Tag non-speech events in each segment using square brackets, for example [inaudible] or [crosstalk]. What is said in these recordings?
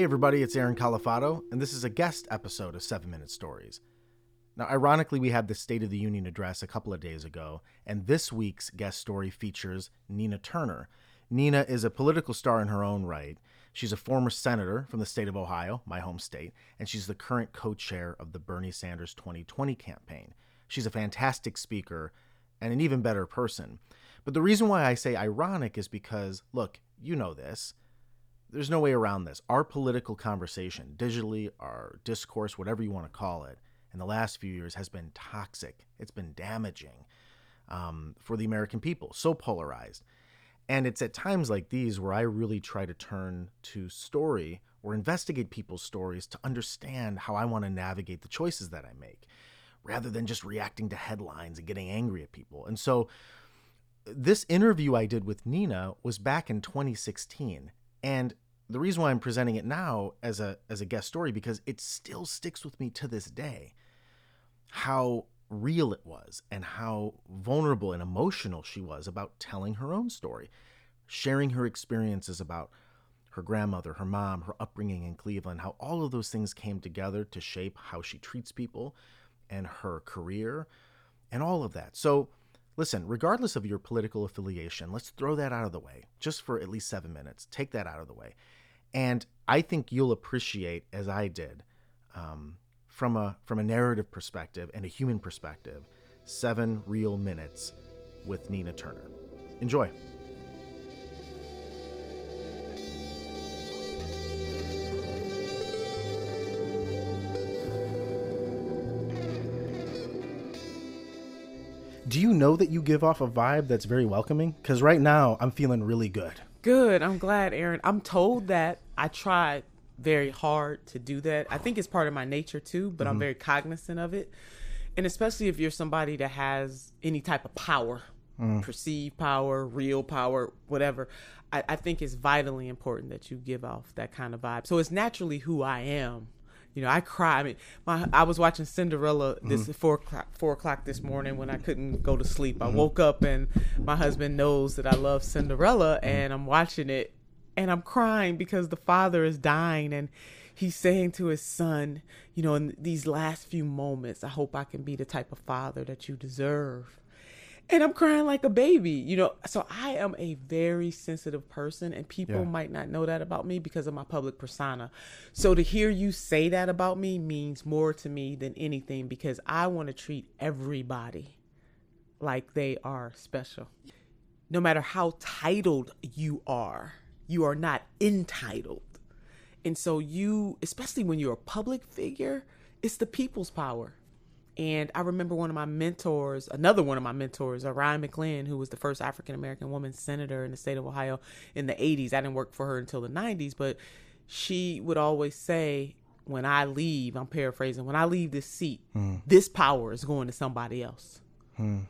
Hey, everybody, it's Aaron Califano, and this is a guest episode of 7 Minute Stories. Now, ironically, we had the State of the Union address a couple of days ago, and this week's guest story features Nina Turner. Nina is a political star in her own right. She's a former senator from the state of Ohio, my home state, and she's the current co chair of the Bernie Sanders 2020 campaign. She's a fantastic speaker and an even better person. But the reason why I say ironic is because, look, you know this there's no way around this. Our political conversation, digitally, our discourse, whatever you want to call it, in the last few years has been toxic. It's been damaging um, for the American people, so polarized. And it's at times like these where I really try to turn to story or investigate people's stories to understand how I want to navigate the choices that I make rather than just reacting to headlines and getting angry at people. And so, this interview I did with Nina was back in 2016 and the reason why I'm presenting it now as a as a guest story because it still sticks with me to this day how real it was and how vulnerable and emotional she was about telling her own story, sharing her experiences about her grandmother, her mom, her upbringing in Cleveland, how all of those things came together to shape how she treats people and her career and all of that. So Listen, regardless of your political affiliation, let's throw that out of the way just for at least seven minutes. Take that out of the way. And I think you'll appreciate, as I did, um, from a from a narrative perspective and a human perspective, seven real minutes with Nina Turner. Enjoy. Do you know that you give off a vibe that's very welcoming? Because right now I'm feeling really good. Good. I'm glad, Aaron. I'm told that I tried very hard to do that. I think it's part of my nature too, but mm-hmm. I'm very cognizant of it. And especially if you're somebody that has any type of power, mm. perceived power, real power, whatever, I, I think it's vitally important that you give off that kind of vibe. So it's naturally who I am you know, I cry. I mean, my I was watching Cinderella this mm-hmm. four o'clock, four o'clock this morning when I couldn't go to sleep. Mm-hmm. I woke up and my husband knows that I love Cinderella, mm-hmm. and I'm watching it, and I'm crying because the father is dying, and he's saying to his son, you know, in these last few moments, I hope I can be the type of father that you deserve and I'm crying like a baby, you know. So I am a very sensitive person, and people yeah. might not know that about me because of my public persona. So to hear you say that about me means more to me than anything because I want to treat everybody like they are special. No matter how titled you are, you are not entitled. And so you, especially when you're a public figure, it's the people's power and I remember one of my mentors, another one of my mentors, uh, Rhine McLin, who was the first African American woman senator in the state of Ohio in the 80s. I didn't work for her until the 90s, but she would always say, when I leave, I'm paraphrasing, when I leave this seat, mm. this power is going to somebody else. Mm.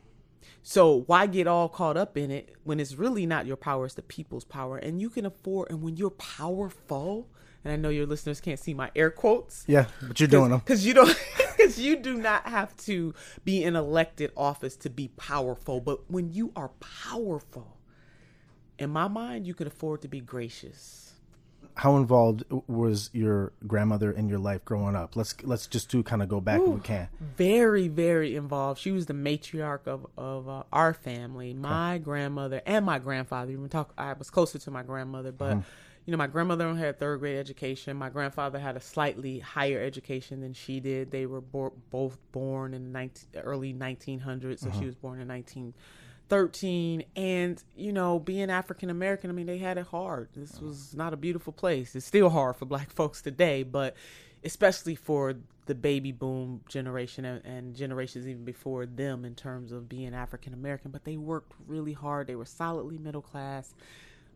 So why get all caught up in it when it's really not your power, it's the people's power. And you can afford, and when you're powerful, and I know your listeners can't see my air quotes. Yeah, but you're doing them because you don't [laughs] because you do not have to be in elected office to be powerful. But when you are powerful, in my mind, you can afford to be gracious. How involved was your grandmother in your life growing up? Let's let's just do kind of go back Ooh, if we can. Very very involved. She was the matriarch of of uh, our family. My okay. grandmother and my grandfather. Even talk. I was closer to my grandmother, but. Mm-hmm you know, my grandmother had third grade education. My grandfather had a slightly higher education than she did. They were bo- both born in the 19, early 1900s, so uh-huh. she was born in 1913. And, you know, being African American, I mean, they had it hard. This was not a beautiful place. It's still hard for black [laughs] folks today, but especially for the baby boom generation and, and generations even before them in terms of being African American. But they worked really hard. They were solidly middle class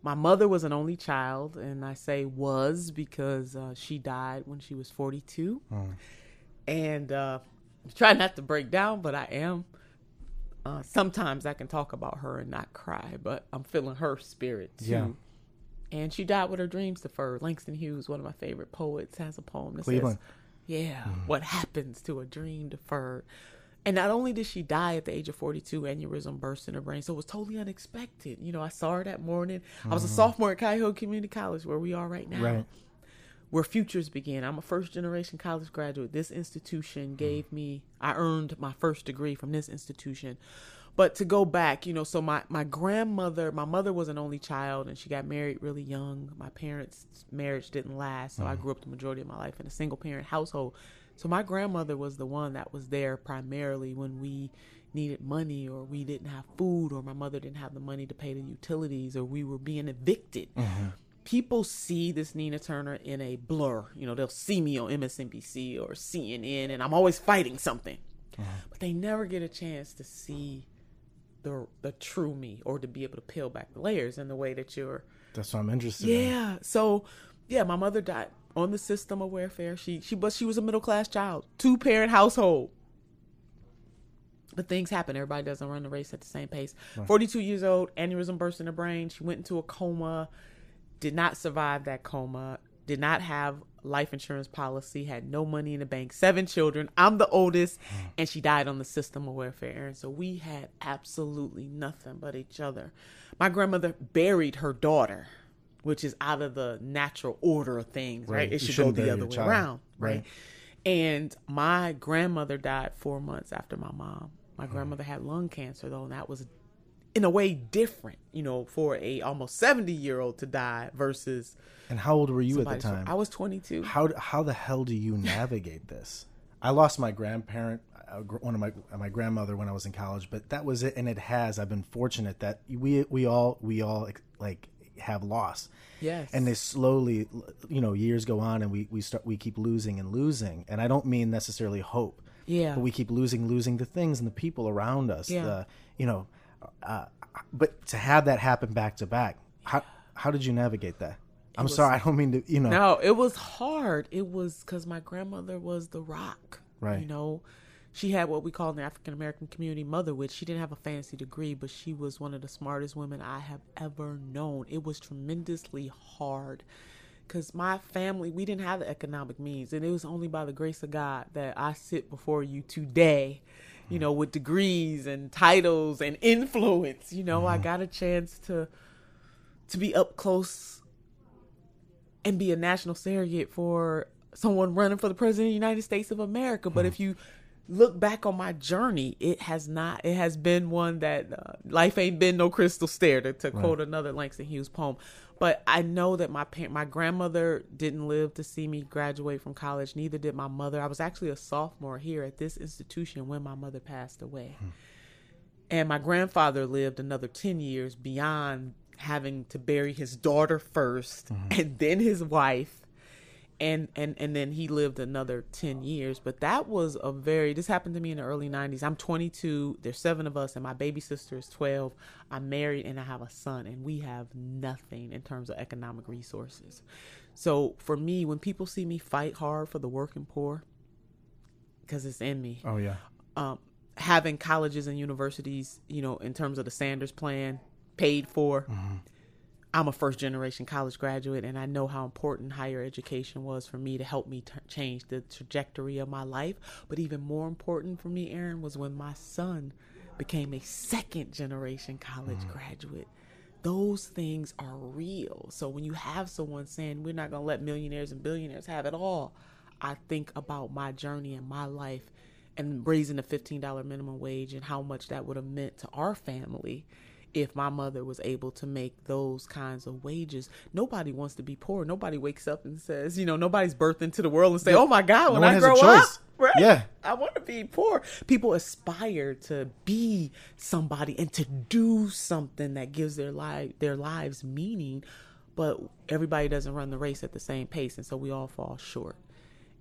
my mother was an only child, and I say was because uh, she died when she was 42. Mm. And uh, try not to break down, but I am. Uh, sometimes I can talk about her and not cry, but I'm feeling her spirit too. Yeah. And she died with her dreams deferred. Langston Hughes, one of my favorite poets, has a poem that Cleveland. says, "Yeah, mm. what happens to a dream deferred?" And not only did she die at the age of 42, aneurysm burst in her brain. So it was totally unexpected. You know, I saw her that morning. Mm-hmm. I was a mm-hmm. sophomore at Cuyahoga Community College, where we are right now. Right. where futures begin. I'm a first generation college graduate. This institution gave me, I earned my first degree from this institution. But to go back, you know, so my, my grandmother, my mother was an only child and she got married really young. My parents' marriage didn't last. So mm. I grew up the majority of my life in a single parent household. So my grandmother was the one that was there primarily when we needed money or we didn't have food or my mother didn't have the money to pay the utilities or we were being evicted. Mm-hmm. People see this Nina Turner in a blur. You know, they'll see me on MSNBC or CNN and I'm always fighting something. Mm-hmm. But they never get a chance to see the the true me or to be able to peel back the layers in the way that you're That's what I'm interested yeah. in. Yeah. So yeah, my mother died on the system of welfare. She she but she was a middle class child, two parent household. But things happen. Everybody doesn't run the race at the same pace. Right. 42 years old, aneurysm burst in her brain. She went into a coma, did not survive that coma, did not have life insurance policy, had no money in the bank, seven children. I'm the oldest, hmm. and she died on the system of welfare. And so we had absolutely nothing but each other. My grandmother buried her daughter, which is out of the natural order of things, right? right? It should go the other way child. around, right? right? And my grandmother died four months after my mom. My grandmother had lung cancer though, and that was in a way different, you know, for a almost 70 year old to die versus And how old were you at the time? I was 22. How how the hell do you navigate this? I lost my grandparent, uh, one of my my grandmother when I was in college, but that was it and it has I've been fortunate that we we all we all like have loss. Yes. And they slowly you know, years go on and we we start we keep losing and losing. And I don't mean necessarily hope. Yeah. But we keep losing losing the things and the people around us. Yeah. The you know, uh, but to have that happen back to back, how how did you navigate that? I'm was, sorry, I don't mean to, you know. No, it was hard. It was because my grandmother was the rock. Right. You know, she had what we call in the African American community motherhood. She didn't have a fancy degree, but she was one of the smartest women I have ever known. It was tremendously hard because my family, we didn't have the economic means. And it was only by the grace of God that I sit before you today you know, with degrees and titles and influence. You know. I got a chance to to be up close and be a national surrogate for someone running for the president of the United States of America. But mm-hmm. if you look back on my journey, it has not. It has been one that uh, life ain't been no crystal stair. To, to right. quote another Langston Hughes poem, but I know that my parent, my grandmother didn't live to see me graduate from college. Neither did my mother. I was actually a sophomore here at this institution when my mother passed away. Hmm. And my grandfather lived another 10 years beyond having to bury his daughter 1st mm-hmm. and then his wife and and and then he lived another 10 years. But that was a very this happened to me in the early 90s i'm 22 there's seven of us and my baby sister is 12 i'm married and i have a son and we have nothing in terms of economic resources. So for me when people see me fight hard for the working poor because it's in me. Oh yeah. Um, having colleges and universities you know in terms of the sanders plan paid for mm-hmm I'm a first generation college graduate, and I know how important higher education was for me to help me t- change the trajectory of my life. But even more important for me, Aaron, was when my son became a second generation college mm. graduate. Those things are real. So when you have someone saying, we're not going to let millionaires and billionaires have it all, I think about my journey and my life and raising the $15 minimum wage and how much that would have meant to our family if my mother was able to make those kinds of wages. Nobody wants to be poor. Nobody wakes up and says, you know, nobody's birthed into the world and say, "Oh my God, when no I grow up, [laughs] right? Yeah, I want to be poor." People aspire to be somebody and to do something that gives their life their lives meaning, but everybody doesn't run the race at the same pace, and so we all fall short.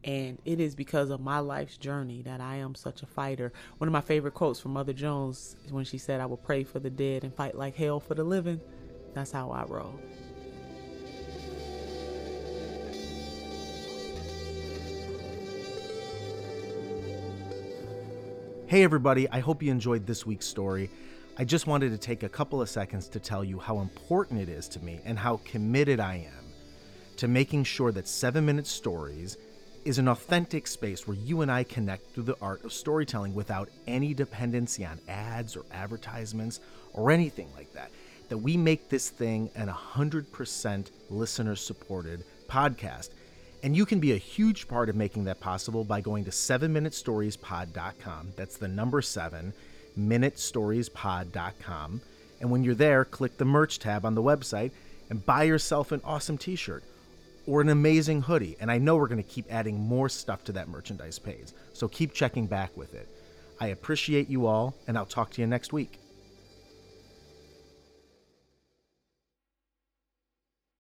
And it is because of my life's journey that I am such a fighter. One of my favorite quotes from Mother Jones is when she said, I will pray for the dead and fight like hell for the living. That's how I roll. Hey, everybody, I hope you enjoyed this week's story. I just wanted to take a couple of seconds to tell you how important it is to me and how committed I am to making sure that 7 Minute Stories is an authentic space where you and I connect through the art of storytelling without any dependency on ads or advertisements or anything like that. That we make this thing an 100% listener supported podcast. And you can be a huge part of making that possible by going to 7minutestoriespod.com. That's the number 7, minutestoriespod.com. And when you're there, click the merch tab on the website and buy yourself an awesome t shirt or an amazing hoodie. And I know we're going to keep adding more stuff to that merchandise page. So keep checking back with it. I appreciate you all, and I'll talk to you next week.